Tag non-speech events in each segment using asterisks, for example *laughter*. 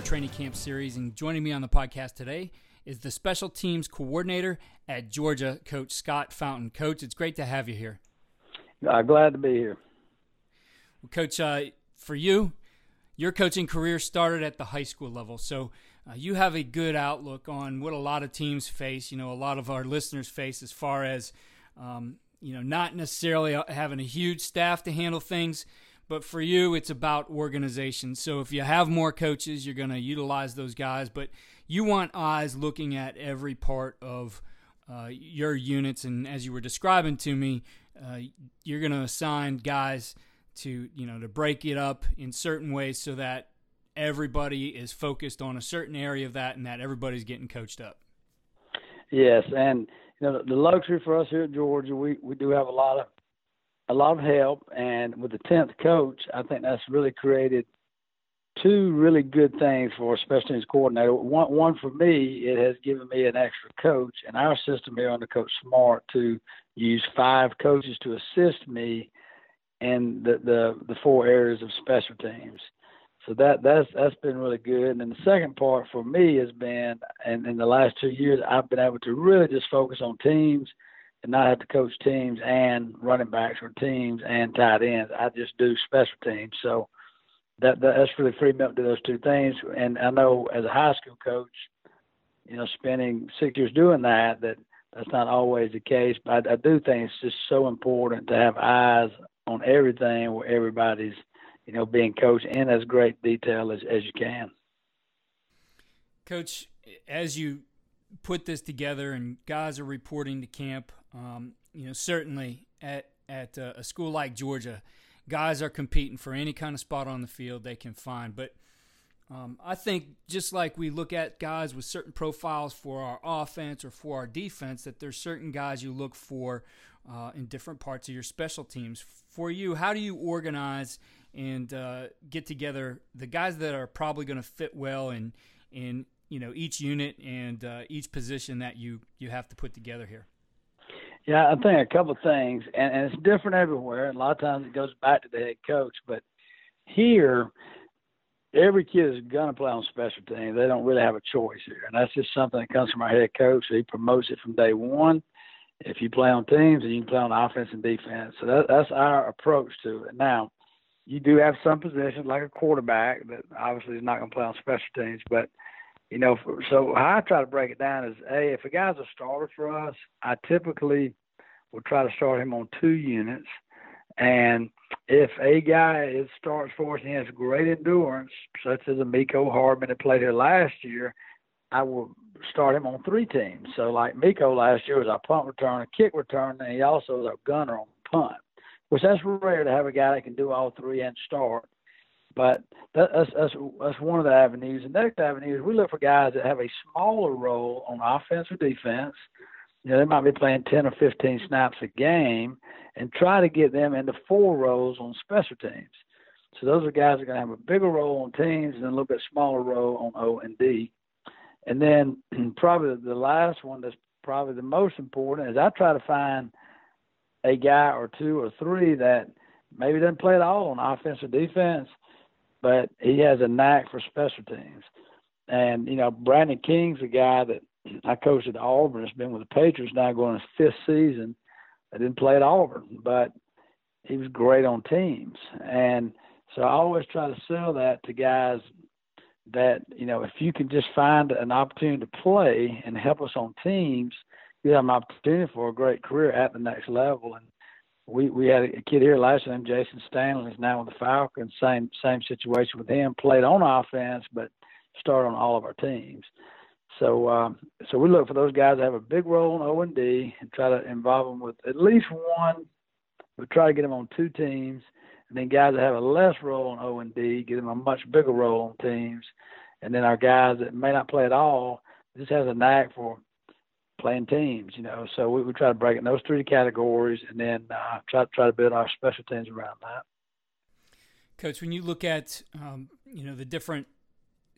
training camp series. And joining me on the podcast today is the special teams coordinator at Georgia, Coach Scott Fountain. Coach, it's great to have you here. Uh, glad to be here. Well, Coach, uh, for you, your coaching career started at the high school level. So uh, you have a good outlook on what a lot of teams face, you know, a lot of our listeners face as far as, um, you know, not necessarily having a huge staff to handle things, but for you, it's about organization. So if you have more coaches, you're going to utilize those guys, but you want eyes looking at every part of uh, your units. And as you were describing to me, uh, you're going to assign guys to, you know, to break it up in certain ways so that everybody is focused on a certain area of that and that everybody's getting coached up. Yes, and you know the luxury for us here at Georgia, we we do have a lot of a lot of help, and with the tenth coach, I think that's really created two really good things for a special teams coordinator. One, one for me, it has given me an extra coach, and our system here under Coach Smart to use five coaches to assist me in the the, the four areas of special teams. So that that's that's been really good. And then the second part for me has been, and in the last two years, I've been able to really just focus on teams and not have to coach teams and running backs or teams and tight ends. I just do special teams. So that, that that's really freed me up to those two things. And I know as a high school coach, you know, spending six years doing that, that that's not always the case. But I, I do think it's just so important to have eyes on everything where everybody's you know, being coached in as great detail as, as you can. Coach, as you put this together and guys are reporting to camp, um, you know, certainly at, at uh, a school like Georgia, guys are competing for any kind of spot on the field they can find. But um, I think just like we look at guys with certain profiles for our offense or for our defense, that there's certain guys you look for uh, in different parts of your special teams. For you, how do you organize – and uh, get together the guys that are probably going to fit well in in you know each unit and uh, each position that you you have to put together here. Yeah, I think a couple of things, and, and it's different everywhere. And a lot of times it goes back to the head coach, but here every kid is going to play on special teams. They don't really have a choice here, and that's just something that comes from our head coach. He promotes it from day one. If you play on teams, and you can play on offense and defense. So that, that's our approach to it. Now, you do have some positions like a quarterback that obviously is not going to play on special teams, but you know, so how I try to break it down is, a if a guy's a starter for us, I typically will try to start him on two units, and if a guy is starts for us and has great endurance, such as Mecole Hardman that played here last year, I will start him on three teams. So like Miko last year was our punt return, a kick return, and he also was our gunner on punt which that's rare to have a guy that can do all three and start. But that, that's, that's that's one of the avenues. The next avenue is we look for guys that have a smaller role on offense or defense. You know, they might be playing 10 or 15 snaps a game, and try to get them into four roles on special teams. So those are guys that are going to have a bigger role on teams and a little bit smaller role on O and D. And then *clears throat* probably the last one that's probably the most important is I try to find a guy or two or three that maybe doesn't play at all on offense or defense, but he has a knack for special teams. And you know, Brandon King's a guy that I coached at Auburn. It's been with the Patriots now going his fifth season. I didn't play at Auburn, but he was great on teams. And so I always try to sell that to guys that you know if you can just find an opportunity to play and help us on teams – you have an opportunity for a great career at the next level. And we we had a kid here last time, Jayson Stanley, is now with the Falcons. Same same situation with him. Played on offense, but started on all of our teams. So um, so we look for those guys that have a big role in O and D and try to involve them with at least one. We try to get them on two teams, and then guys that have a less role in O and D, get them a much bigger role on teams, and then our guys that may not play at all just has a knack for playing teams, you know. So we, we try to break it in those three categories, and then uh, try try to build our special teams around that. Coach, when you look at um, you know the different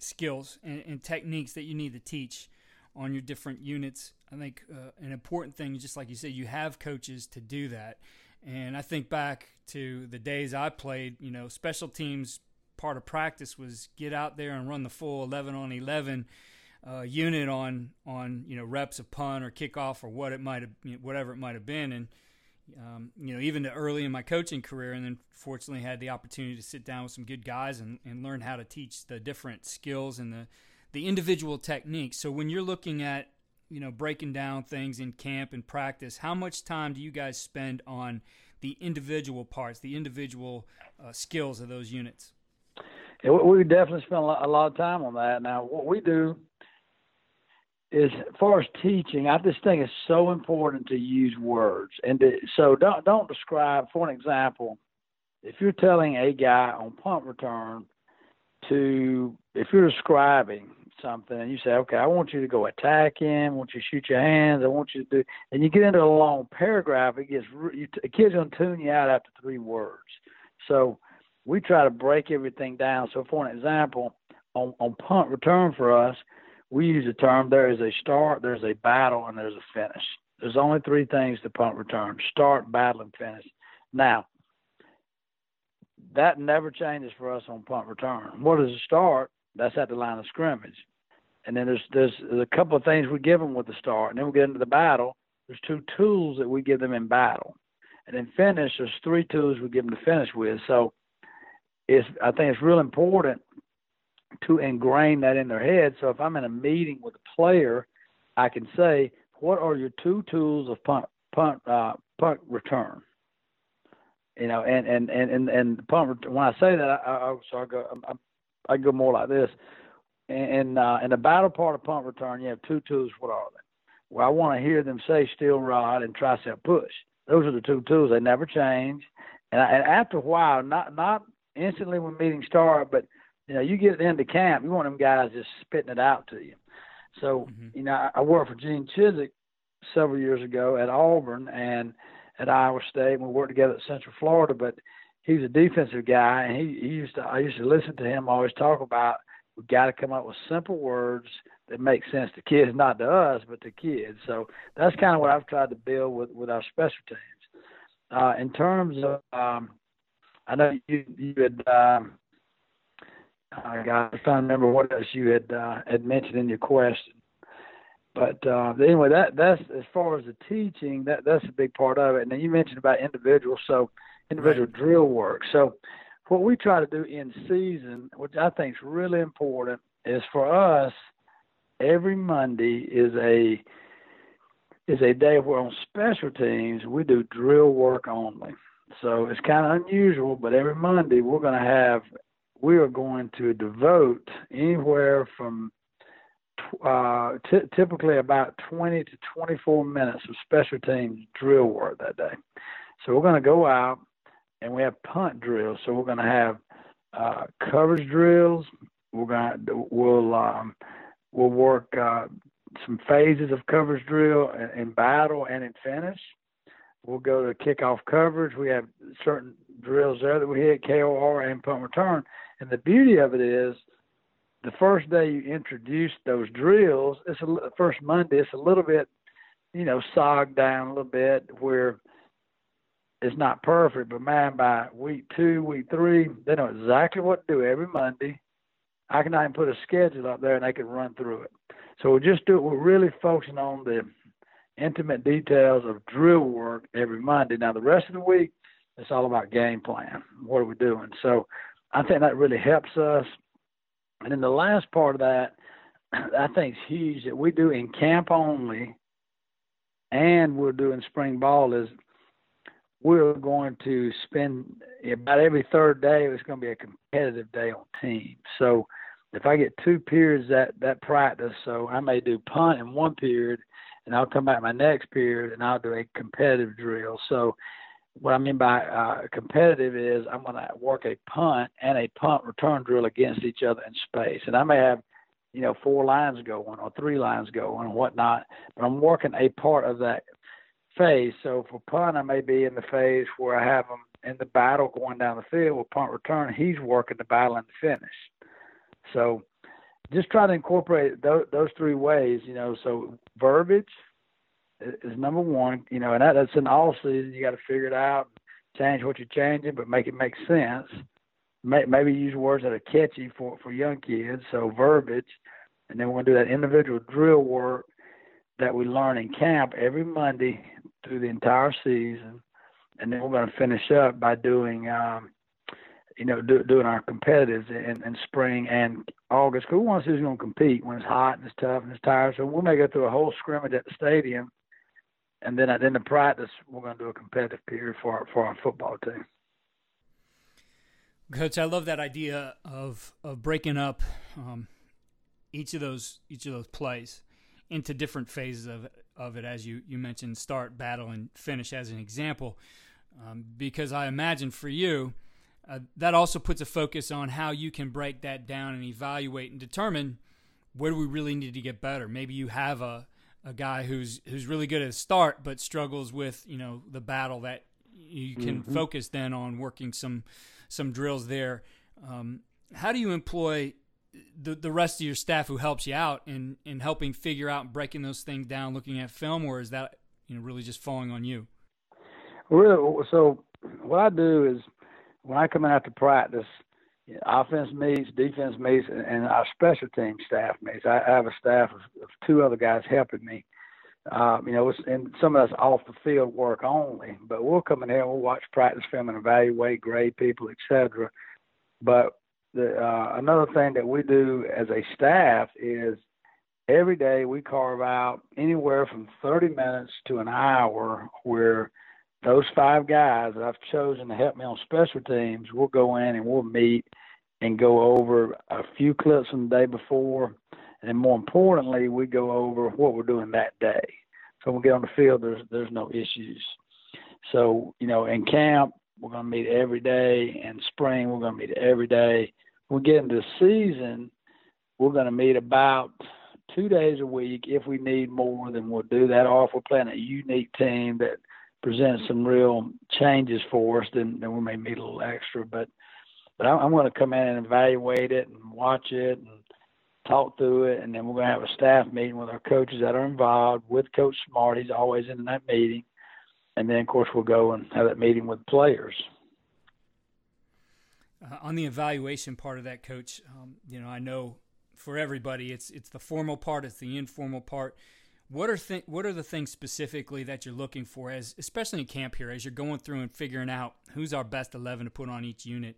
skills and, and, techniques that you need to teach on your different units, I think uh, an important thing, just like you said, you have coaches to do that. And I think back to the days I played, you know, special teams part of practice was get out there and run the full 11 on 11 uh, unit on on you know reps of punt or kickoff or what it might have whatever it might have been and um, you know even early in my coaching career and then fortunately had the opportunity to sit down with some good guys and, and learn how to teach the different skills and the the individual techniques. So when you're looking at you know breaking down things in camp and practice how much time do you guys spend on the individual parts the individual uh, skills of those units? Yeah, we definitely spend a lot, of time on that. Now what we do as far as teaching, I just think it's so important to use words. And to, so don't don't describe. For an example, if you're telling a guy on punt return to, if you're describing something and you say, okay, I want you to go attack him, I want you to shoot your hands, I want you to do, and you get into a long paragraph, it gets you, a kid's gonna tune you out after three words. So we try to break everything down. So for an example, on on punt return for us we use the term there is a start, there's a battle, and there's a finish. There's only three things to punt return start, battle, and finish. Now, that never changes for us on punt return. What is a start? That's at the line of scrimmage. And then there's, there's there's a couple of things we give them with the start, and then we get into the battle. There's two tools that we give them in battle, and then finish. There's three tools we give them to finish with. So, it's I think it's real important to ingrain that in their head. So if I'm in a meeting with a player, I can say, "What are your two tools of punt punt uh, punt return?" You know, and and and and, and punt. When I say that, I, I so I go I, I go more like this. And uh, in the battle part of punt return, you have two tools. What are they? Well, I want to hear them say steel rod and tricep push. Those are the two tools. They never change. And, I, and after a while, not not instantly when meetings start, but you know, you get into camp, you want them guys just spitting it out to you. So, mm-hmm. you know, I, I worked for Gene Chizik several years ago at Auburn and at Iowa State, and we worked together at Central Florida. But he was a defensive guy, and he, he used to. I used to listen to him always talk about we got to come up with simple words that make sense to kids, not to us, but to kids. So that's kind of what I've tried to build with with our special teams. Uh, in terms of, um, I know you you had um, I got trying to remember what else you had uh, had mentioned in your question. But uh, anyway, that that's as far as the teaching, that that's a big part of it. And then you mentioned about individual, so individual right. drill work. So what we try to do in season, which I think is really important, is for us every Monday is a is a day where on special teams we do drill work only. So it's kind of unusual, but every Monday we're going to have we are going to devote anywhere from uh, t- typically about 20 to 24 minutes of special teams drill work that day. So we're going to go out and we have punt drills. So we're going to have uh, coverage drills. We're going to we'll um, we'll work uh, some phases of coverage drill in, in battle and in finish. We'll go to kickoff coverage. We have certain drills there that we hit KOR and punt return. And the beauty of it is, the first day you introduce those drills, it's a first Monday. It's a little bit, you know, sogged down a little bit where it's not perfect. But man, by week two, week three, they know exactly what to do every Monday. I can even put a schedule up there and they can run through it. So we just do it. We're really focusing on the intimate details of drill work every Monday. Now the rest of the week, it's all about game plan. What are we doing? So I think that really helps us. And then the last part of that, *clears throat* I think is huge that we do in camp only, and we're doing spring ball is we're going to spend about every third day. It's going to be a competitive day on team. So if I get two periods that that practice, so I may do punt in one period, and I'll come back my next period and I'll do a competitive drill. So what I mean by uh, competitive is I'm going to work a punt and a punt return drill against each other in space, and I may have, you know, four lines going or three lines going and whatnot, but I'm working a part of that phase. So for punt, I may be in the phase where I have him in the battle going down the field. With punt return, he's working the battle and the finish. So just try to incorporate those, those three ways, you know. So verbiage, is number one. You know, and that, that's in all season. You got to figure it out, change what you're changing, but make it make sense. may, maybe use words that are catchy for for young kids, so verbiage, and then we're going to do that individual drill work that we learn in camp every Monday through the entire season, and then we're going to finish up by doing. Um, you know, do, doing our competitives in, in spring and August. Cause we want to see who's going to compete when it's hot and it's tough and it's tired. So we may go through a whole scrimmage at the stadium, and then at the end of practice, we're going to do a competitive period for our, for our football team. Coach, I love that idea of of breaking up um, each of those each of those plays into different phases of of it, as you you mentioned, start, battle, and finish as an example. Um, because I imagine for you, uh, that also puts a focus on how you can break that down and evaluate and determine where do we really need to get better. Maybe you have a, a guy who's who's really good at the start but struggles with you know the battle that you can mm-hmm. focus then on working some some drills there. Um, how do you employ the the rest of your staff who helps you out in in helping figure out and breaking those things down, looking at film, or is that you know really just falling on you? Really, so what I do is when I come in after practice, offense meets, defense meets, and our special team staff meets. I, have a staff of, of two other guys helping me. Uh, you know, and some of that's off the field work only, but we'll come in here and we'll watch practice film and evaluate, grade people, etc. But the, uh, another thing that we do as a staff is every day we carve out anywhere from 30 minutes to an hour where those five guys that I've chosen to help me on special teams, we'll go in and we'll meet and go over a few clips from the day before, and more importantly, we go over what we're doing that day. So when we get on the field, there's there's no issues. So you know, in camp, we're going to meet every day. In spring, we're going to meet every day. When we get into season, we're going to meet about two days a week. If we need more, then we'll do that. Or if we're playing a unique team that presents some real changes for us, then, then we may meet a little extra. But but I'm, I'm going to come in and evaluate it and watch it and talk through it, and then we're going to have a staff meeting with our coaches that are involved with Coach Smart. He's always in that meeting, and then of course we'll go and have that meeting with players. Uh, on the evaluation part of that, Coach, um, you know I know for everybody it's it's the formal part, it's the informal part. What are th- what are the things specifically that you're looking for, as especially in camp here, as you're going through and figuring out who's our best eleven to put on each unit?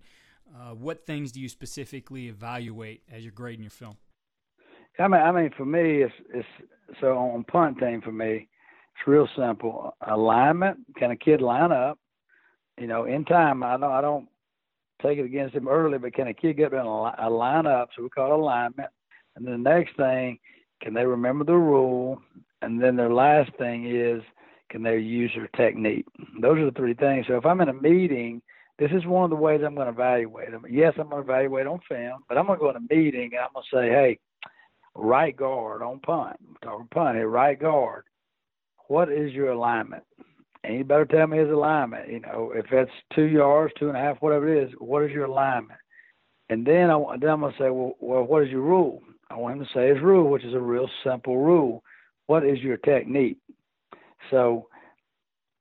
Uh, what things do you specifically evaluate as you're grading your film? I mean, I mean, for me, it's it's so on punt team for me, it's real simple. Alignment. Can a kid line up? You know, in time. I know I don't take it against him early, but can a kid get in a, a line up? So we call it alignment. And the next thing can they remember the rule? And then their last thing is, can they use their technique? Those are the three things. So if I'm in a meeting, this is one of the ways I'm going to evaluate them. Yes, I'm going to evaluate on film, but I'm going to go in a meeting and I'm going to say, hey, right guard on punt, I'm talking punt here, right guard. What is your alignment? And you better tell me his alignment. You know, if it's two yards, two and a half, whatever it is, what is your alignment? And then, I, then I'm going to say, well, well, what is your rule? I want him to say his rule, which is a real simple rule. What is your technique? So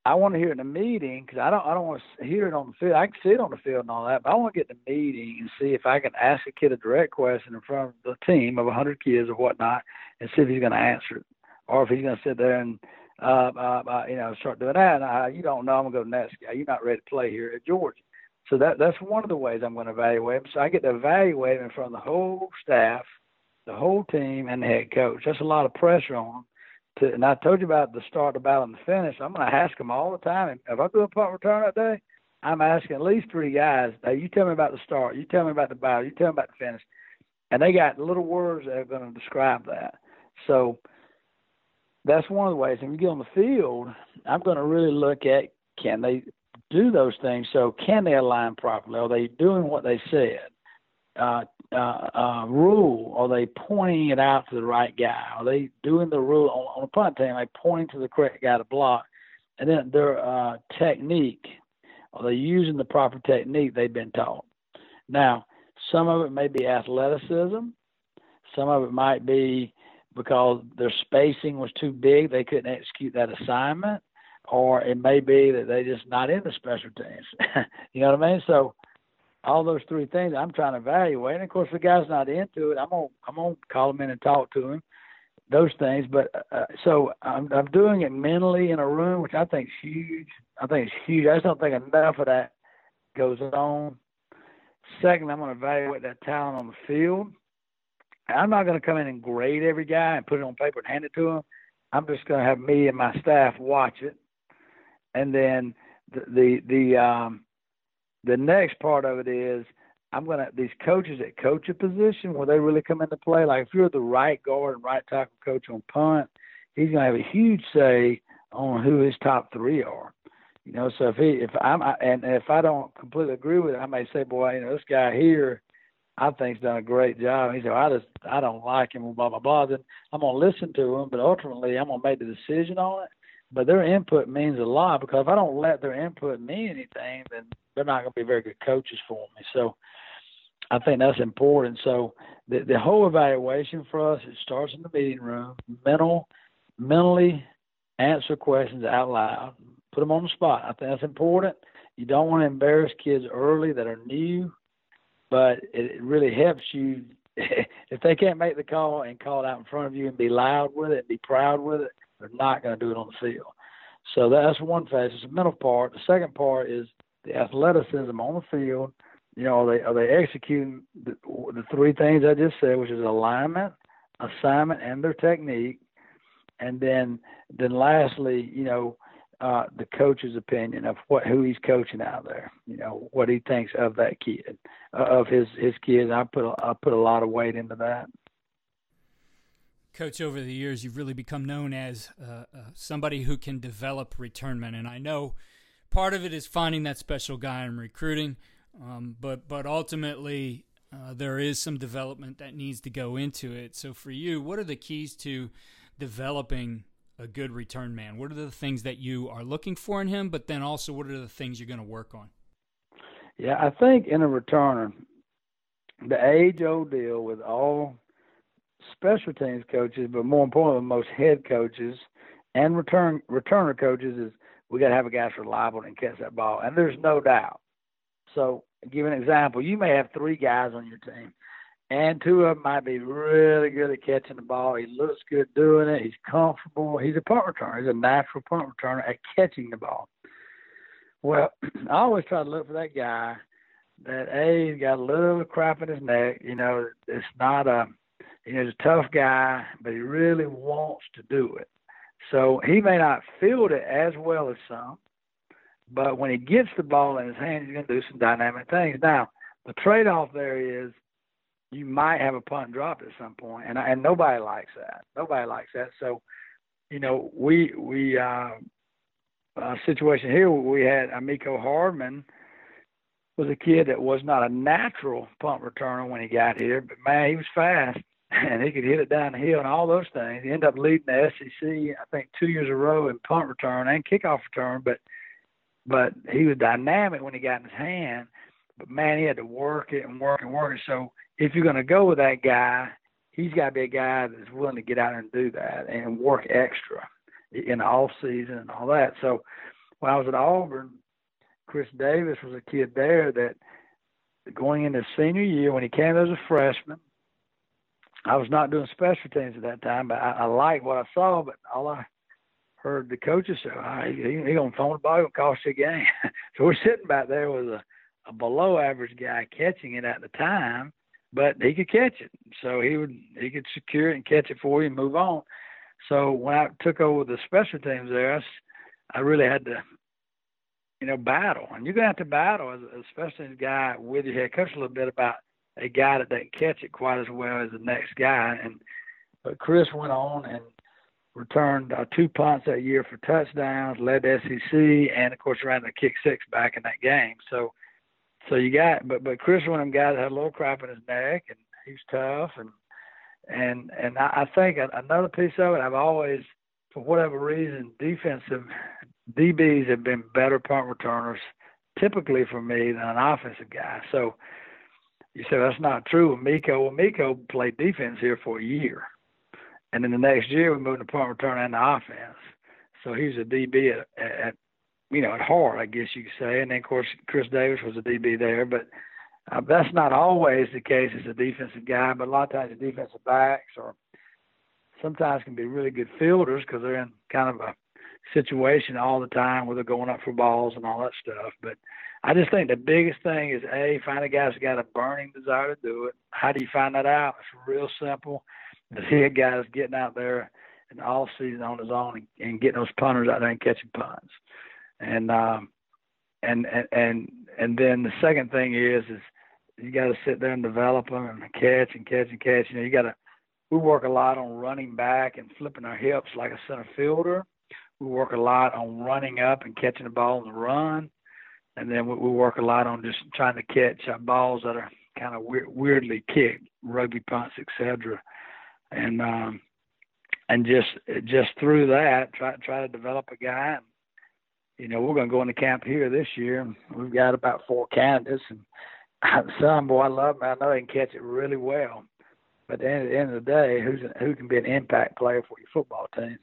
I want to hear it in the meeting because I don't I don't want to hear it on the field. I can see it on the field and all that, but I want to get in the meeting and see if I can ask a kid a direct question in front of the team of a hundred kids or whatnot, and see if he's going to answer it, or if he's going to sit there and uh, uh, uh, you know start doing that. And I, you don't know, I'm going to go next guy. You're not ready to play here at Georgia. So that that's one of the ways I'm going to evaluate him. So I get to evaluate him in front of the whole staff the whole team and the head coach. That's a lot of pressure on them. To, and I told you about the start, the battle, and the finish. I'm going to ask them all the time. If I do a punt return that day, I'm asking at least three guys, hey, you tell me about the start, you tell me about the battle, you tell me about the finish. And they got little words that are going to describe that. So that's one of the ways. When you get on the field, I'm going to really look at can they do those things. So can they align properly? Are they doing what they said? Uh, uh, uh, rule? Are they pointing it out to the right guy? Are they doing the rule on, on a punt team? Are they pointing to the correct guy to block? And then their uh, technique. Are they using the proper technique they've been taught? Now, some of it may be athleticism. Some of it might be because their spacing was too big, they couldn't execute that assignment. Or it may be that they're just not in the special teams. *laughs* you know what I mean? So all those three things I'm trying to evaluate. And of course, the guy's not into it, I'm gonna I'm gonna call him in and talk to him. Those things, but uh, so I'm I'm doing it mentally in a room, which I think is huge. I think it's huge. I just don't think enough of that goes on. Second, I'm going to evaluate that talent on the field. I'm not going to come in and grade every guy and put it on paper and hand it to him. I'm just going to have me and my staff watch it, and then the the the um, the next part of it is I'm gonna these coaches that coach a position where they really come into play. Like if you're the right guard and right tackle coach on punt, he's gonna have a huge say on who his top three are. You know, so if he if I'm and if I don't completely agree with it, I may say, boy, you know, this guy here, I think's done a great job. He said, well, I just I don't like him, blah blah blah. Then I'm gonna listen to him, but ultimately I'm gonna make the decision on it. But their input means a lot because if I don't let their input mean anything, then they're not going to be very good coaches for me. So I think that's important. So the the whole evaluation for us it starts in the meeting room. Mental, mentally answer questions out loud. Put them on the spot. I think that's important. You don't want to embarrass kids early that are new, but it really helps you *laughs* if they can't make the call and call it out in front of you and be loud with it, and be proud with it. They're not going to do it on the field. So that's one phase. It's the mental part. The second part is the athleticism on the field. You know, are they are they executing the, the three things I just said, which is alignment, assignment, and their technique, and then then lastly, you know, uh, the coach's opinion of what who he's coaching out there. You know, what he thinks of that kid, uh, of his his kids. I put a, I put a lot of weight into that. Coach, over the years, you've really become known as uh, uh, somebody who can develop returnment, and I know part of it is finding that special guy in recruiting, um, but but ultimately uh, there is some development that needs to go into it. So for you, what are the keys to developing a good return man? What are the things that you are looking for in him, but then also what are the things you're going to work on? Yeah, I think in a returner, the age old deal with all special teams coaches, but more importantly, most head coaches and return returner coaches is we got to have a guy that's reliable and catch that ball, and there's no doubt. So, give an example. You may have three guys on your team, and two of them might be really good at catching the ball. He looks good doing it. He's comfortable. He's a punt returner. He's a natural punt returner at catching the ball. Well, *clears throat* I always try to look for that guy that a he's got a little crap in his neck. You know, it's not a he's a tough guy, but he really wants to do it. So he may not field it as well as some, but when he gets the ball in his hand, he's going to do some dynamic things. Now, the trade-off there is you might have a punt drop at some point, and and nobody likes that. Nobody likes that. So, you know, we we uh, a situation here we had Amico Hardman was a kid that was not a natural punt returner when he got here, but man, he was fast and he could hit it down the hill and all those things. He ended up leading the SEC, I think, two years in a row in punt return and kickoff return. But but he was dynamic when he got in his hand. But man, he had to work it and work and work it. So if you're going to go with that guy, he's got to be a guy that's willing to get out and do that and work extra in the off season and all that. So when I was at Auburn, Chris Davis was a kid there that going into senior year when he came as a freshman I was not doing special teams at that time, but I, I liked what I saw. But all I heard the coaches say, oh, he, he, he gonna throw the ball, gonna cost you a game. *laughs* so we're sitting back there with a, a below average guy catching it at the time, but he could catch it. So he would he could secure it and catch it for you and move on. So when I took over the special teams there, I, I really had to, you know, battle. And you're gonna have to battle as a special teams guy with your head coach a little bit about a guy that doesn't catch it quite as well as the next guy. And but Chris went on and returned uh, two punts that year for touchdowns, led the SEC, and of course ran the kick six back in that game. So, so you got, but but Chris one of them guys had a little crap in his neck, and he's tough, and and and I, I think another piece of it, I've always, for whatever reason, defensive DBs have been better punt returners typically for me than an offensive guy. So you say that's not true Mecole. Well, Mecole played defense here for a year, and then the next year we moved to punt return and the offense. So he was a DB at, at you know at heart, I guess you could say. And then of course Chris Davis was a DB there, but Uh, that's not always the case as a defensive guy, but a lot of times the defensive backs or sometimes can be really good fielders because they're in kind of a situation all the time where they're going up for balls and all that stuff. But I just think the biggest thing is a find a guy who's got a burning desire to do it. How do you find that out? It's real simple. To see a guy that's getting out there in the off season on his own and, and getting those punters out there and catching punts. And um and and and and then the second thing is is you got to sit there and develop them and catch and catch and catch. You know, you got to. We work a lot on running back and flipping our hips like a center fielder. We work a lot on running up and catching the ball in the run, and then we, we work a lot on just trying to catch uh, balls that are kind of weird, weirdly kicked, rugby punts, etc. And um, and just just through that, try try to develop a guy. And, you know, we're going to go into camp here this year. We've got about four candidates, and *laughs* some boy, I love him. I know he can catch it really well. But at the end, at the end of the day, who's who can be an impact player for your football team?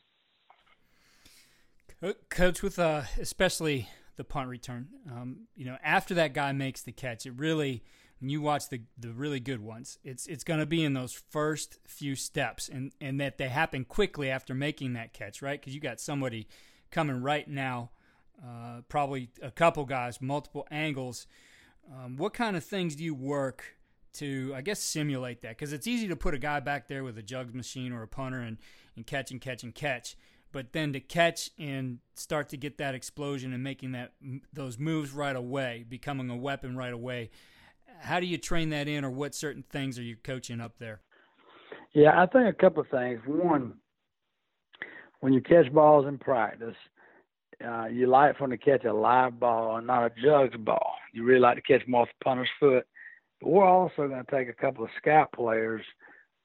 Coach, with uh, especially the punt return, um, you know, after that guy makes the catch, it really when you watch the the really good ones, it's it's going to be in those first few steps, and and that they happen quickly after making that catch, right? Because you got somebody coming right now, uh, probably a couple guys, multiple angles um, what kind of things do you work to, I guess, simulate that? Because it's easy to put a guy back there with a jugs machine or a punter and, and catch and catch and catch. But then to catch and start to get that explosion and making that those moves right away, becoming a weapon right away, how do you train that in, or what certain things are you coaching up there? Yeah, I think a couple of things. One, when you catch balls in practice, uh, you like for them to catch a live ball and not a jugs ball. You really like to catch them off the punter's foot. But we're also going to take a couple of scout players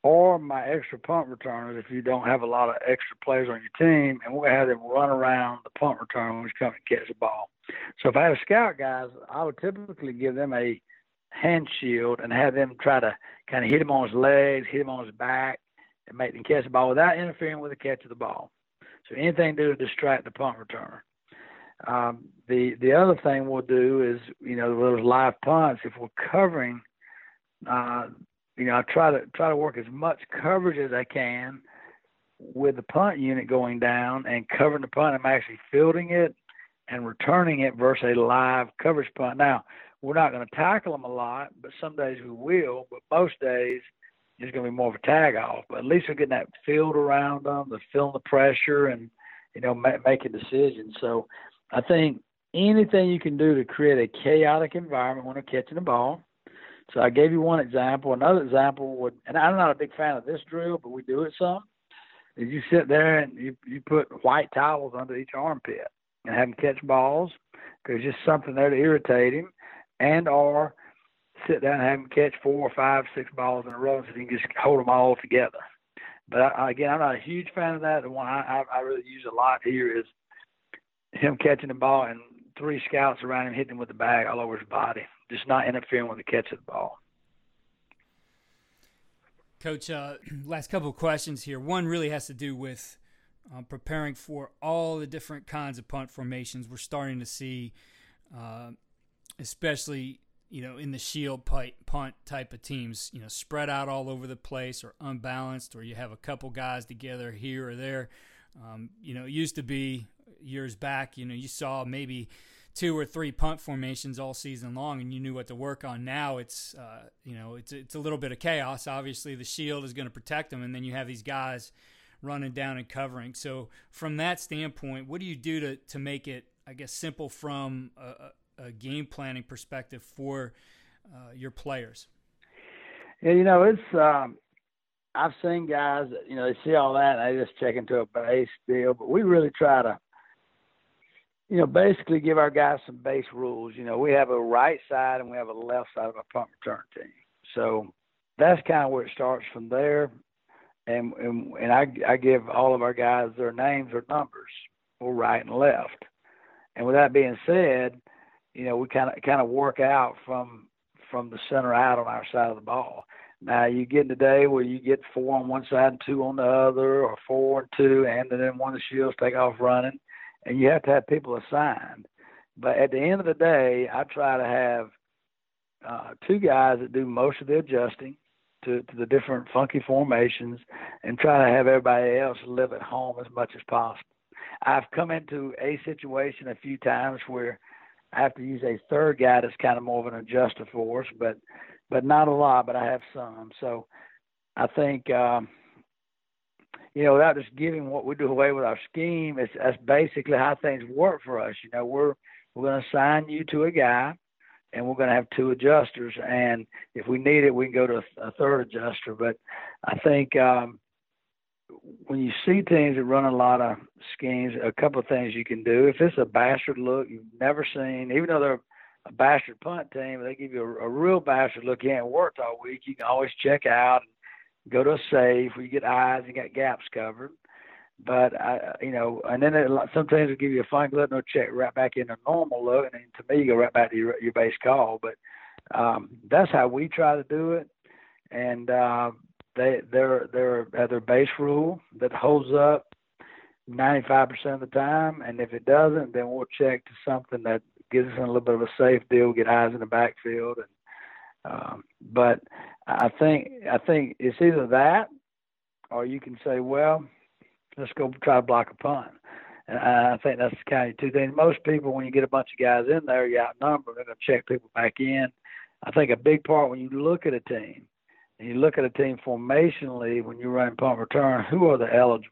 or my extra punt returners if you don't have a lot of extra players on your team, and we're to have them run around the punt return when we come and catch the ball. So if I have a scout guys, I would typically give them a hand shield and have them try to kind of hit him on his legs, hit him on his back, and make them catch the ball without interfering with the catch of the ball. So anything to to distract the punt returner. Um, the the other thing we'll do is you know those live punts. If we're covering, uh, you know, I try to try to work as much coverage as I can with the punt unit going down and covering the punt. I'm actually fielding it and returning it versus a live coverage punt. Now we're not going to tackle them a lot, but some days we will. But most days it's going to be more of a tag off. But at least we're getting that field around them, the feeling the pressure, and you know ma- making decisions. So I think anything you can do to create a chaotic environment when they're catching the ball. So I gave you one example. Another example would, and I'm not a big fan of this drill, but we do it some. Is you sit there and you you put white towels under each armpit and have him catch balls because just something there to irritate him, and or sit down and have him catch four or five, six balls in a row so he can just hold them all together. But I, again, I'm not a huge fan of that. The one I, I really use a lot here is him catching the ball and three scouts around him hitting him with the bag all over his body, just not interfering with the catch of the ball. Coach, uh, *clears throat* last couple of questions here. One really has to do with uh, preparing for all the different kinds of punt formations we're starting to see, uh, especially you know in the shield punt type of teams. You know, spread out all over the place or unbalanced, or you have a couple guys together here or there. Um, you know, it used to be years back, you know, you saw maybe two or three punt formations all season long, and you knew what to work on. Now it's uh, you know it's it's a little bit of chaos. Obviously, the shield is going to protect them, and then you have these guys running down and covering. So from that standpoint, what do you do to to make it, I guess, simple from a, a game planning perspective for uh, your players? Yeah, you know, it's um, I've seen guys that you know they see all that and they just check into a base deal, but we really try to you know, basically give our guys some base rules. You know, we have a right side and we have a left side of our punt return team. So that's kind of where it starts from there. And and, and I I give all of our guys their names or numbers, or right and left. And with that being said, you know, we kind of kind of work out from from the center out on our side of the ball. Now you get in the day where you get four on one side and two on the other, or four and two, and then one of the shields take off running and you have to have people assigned. But at the end of the day, I try to have uh, two guys that do most of the adjusting to, to the different funky formations and try to have everybody else live at home as much as possible. I've come into a situation a few times where I have to use a third guy that's kind of more of an adjuster for us, but but not a lot, but I have some. So I think um, you know, without just giving what we do away with our scheme, it's that's basically how things work for us. You know, we're we're going to assign you to a guy, and we're going to have two adjusters, and if we need it, we can go to a, a third adjuster. But I think um, when you see teams that run a lot of schemes, a couple of things you can do. If it's a bastard look you've never seen, even though they're a bastard punt team, they give you a, a real bastard look you haven't worked all week. You can always check out. And, go to a safe where you get eyes and got gaps covered. But I, you know, and then it, sometimes it'll give you a fine glove no check right back in a normal look, and then to me you go right back to your your base call. But um, that's how we try to do it, and uh, they they're they're have their base rule that holds up 95% of the time, and if it doesn't, then we'll check to something that gives us a little bit of a safe deal, get eyes in the backfield, and um, but I think I think it's either that, or you can say, well, let's go try to block a punt. And I think that's kind of two things. Most people, when you get a bunch of guys in there, you outnumber. They're going to check people back in. I think a big part when you look at a team, and you look at a team formationally when you run punt return, who are the eligibles?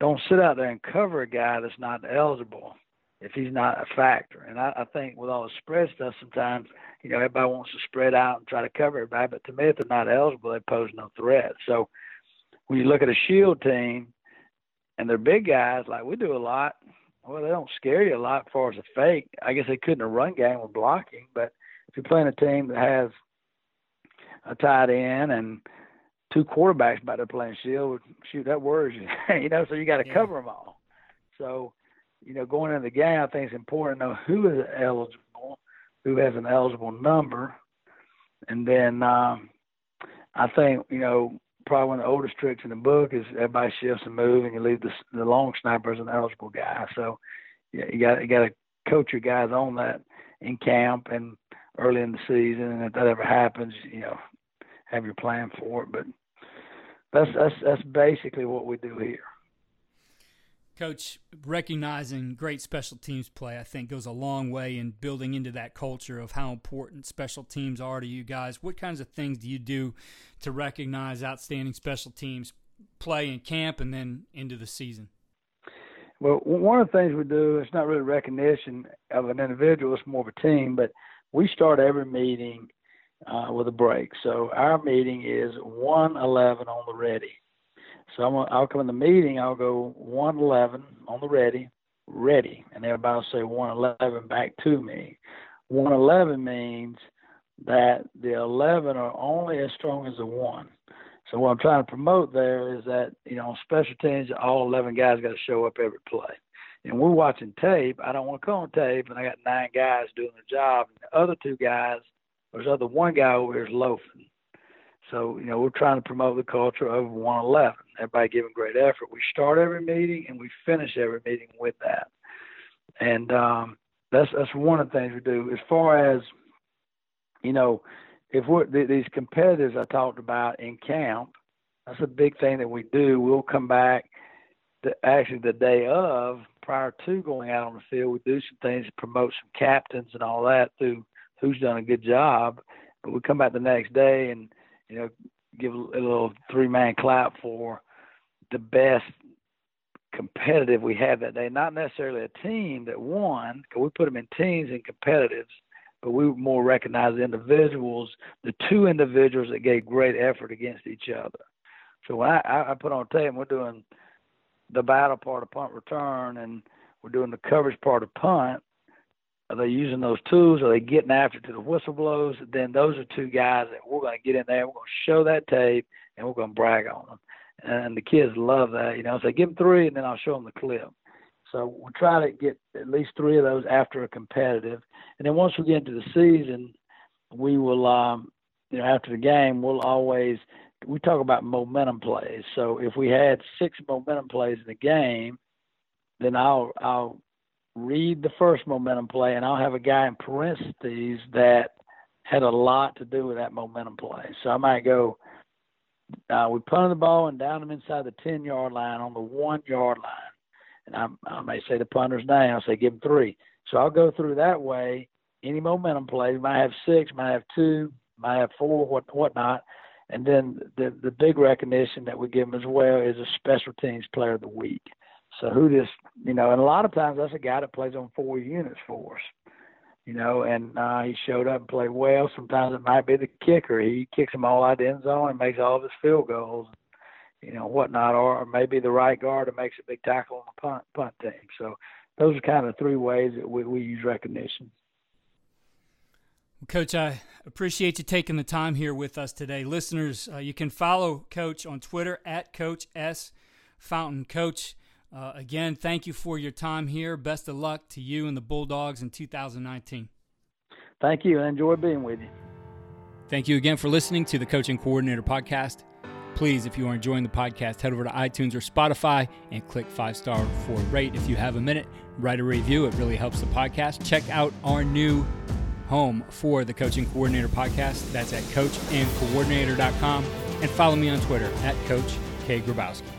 Don't sit out there and cover a guy that's not eligible if he's not a factor. And I, I think with all the spread stuff, sometimes you know everybody wants to spread out and try to cover everybody. But to me, if they're not eligible, they pose no threat. So when you look at a shield team and they're big guys like we do a lot, well, they don't scare you a lot as far as a fake. I guess they couldn't a run game with blocking, but if you're playing a team that has a tight end and two quarterbacks about to play in shield, shoot, that worries you. *laughs* you know, so you got to yeah. cover them all. So you know, going into the game, I think it's important to know who is eligible, who has an eligible number, and then um, I think you know probably one of the oldest tricks in the book is everybody shifts and move, and you leave the the long snapper as an eligible guy. So yeah, you got you got to coach your guys on that in camp and early in the season, and if that ever happens, you know, have your plan for it. But that's that's that's basically what we do here. Coach, recognizing great special teams play, I think, goes a long way in building into that culture of how important special teams are to you guys. What kinds of things do you do to recognize outstanding special teams play in camp and then into the season? Well, one of the things we do, it's not really recognition of an individual, it's more of a team, but we start every meeting uh, with a break. So our meeting is 111 on the ready. So I'm, I'll come in the meeting. I'll go 111 on the ready, ready, and everybody will say 111 back to me. 111 means that the 11 are only as strong as the one. So what I'm trying to promote there is that you know on special teams, all 11 guys got to show up every play. And we're watching tape. I don't want to call on tape, and I got nine guys doing the job. And the other two guys, there's other one guy over here is loafing. So, you know, we're trying to promote the culture of 111. Everybody giving great effort. We start every meeting and we finish every meeting with that. And um, that's that's one of the things we do. As far as, you know, if we're these competitors I talked about in camp, that's a big thing that we do. We'll come back the, actually the day of, prior to going out on the field, we do some things to promote some captains and all that through who's done a good job. But we come back the next day and you know, give a little three man clap for the best competitive we had that day. Not necessarily a team that won, because we put them in teams and competitives, but we more recognize the individuals, the two individuals that gave great effort against each other. So when I, I put on tape, and we're doing the battle part of punt return, and we're doing the coverage part of punt. Are they using those tools? Are they getting after to the whistle blows? Then those are two guys that we're going to get in there. We're going to show that tape and we're going to brag on them. And the kids love that. You know, so give them three and then I'll show them the clip. So we'll try to get at least three of those after a competitive. And then once we get into the season, we will, um, you know, after the game, we'll always we talk about momentum plays. So if we had six momentum plays in the game, then I'll I'll read the first momentum play, and I'll have a guy in parentheses that had a lot to do with that momentum play. So I might go, uh, we punted the ball and down them inside the 10 yard line on the one yard line. And I, I may say the punter's name. I'll say give him three. So I'll go through that way. Any momentum play, might have six, might have two, might have four, what whatnot. And then the the big recognition that we give them as well is a special teams player of the week. So who just you know, and a lot of times that's a guy that plays on four units for us. You know, and uh, he showed up and played well. Sometimes it might be the kicker. He kicks them all out the end zone and makes all of his field goals, you know, whatnot. Or, or maybe the right guard that makes a big tackle on the punt punt team. So those are kind of three ways that we, we use recognition. Coach, I appreciate you taking the time here with us today. Listeners, uh, you can follow Coach on Twitter at Coach S Fountain. Coach, uh, again, thank you for your time here. Best of luck to you and the Bulldogs in 2019. Thank you, and enjoy being with you. Thank you again for listening to the Coach and Coordinator Podcast. Please, if you are enjoying the podcast, head over to iTunes or Spotify and click five star for rate. If you have a minute, write a review. It really helps the podcast. Check out our new home for the Coach and Coordinator podcast. That's at coachandcoordinator.com. And follow me on Twitter at Coach K. Grabowski.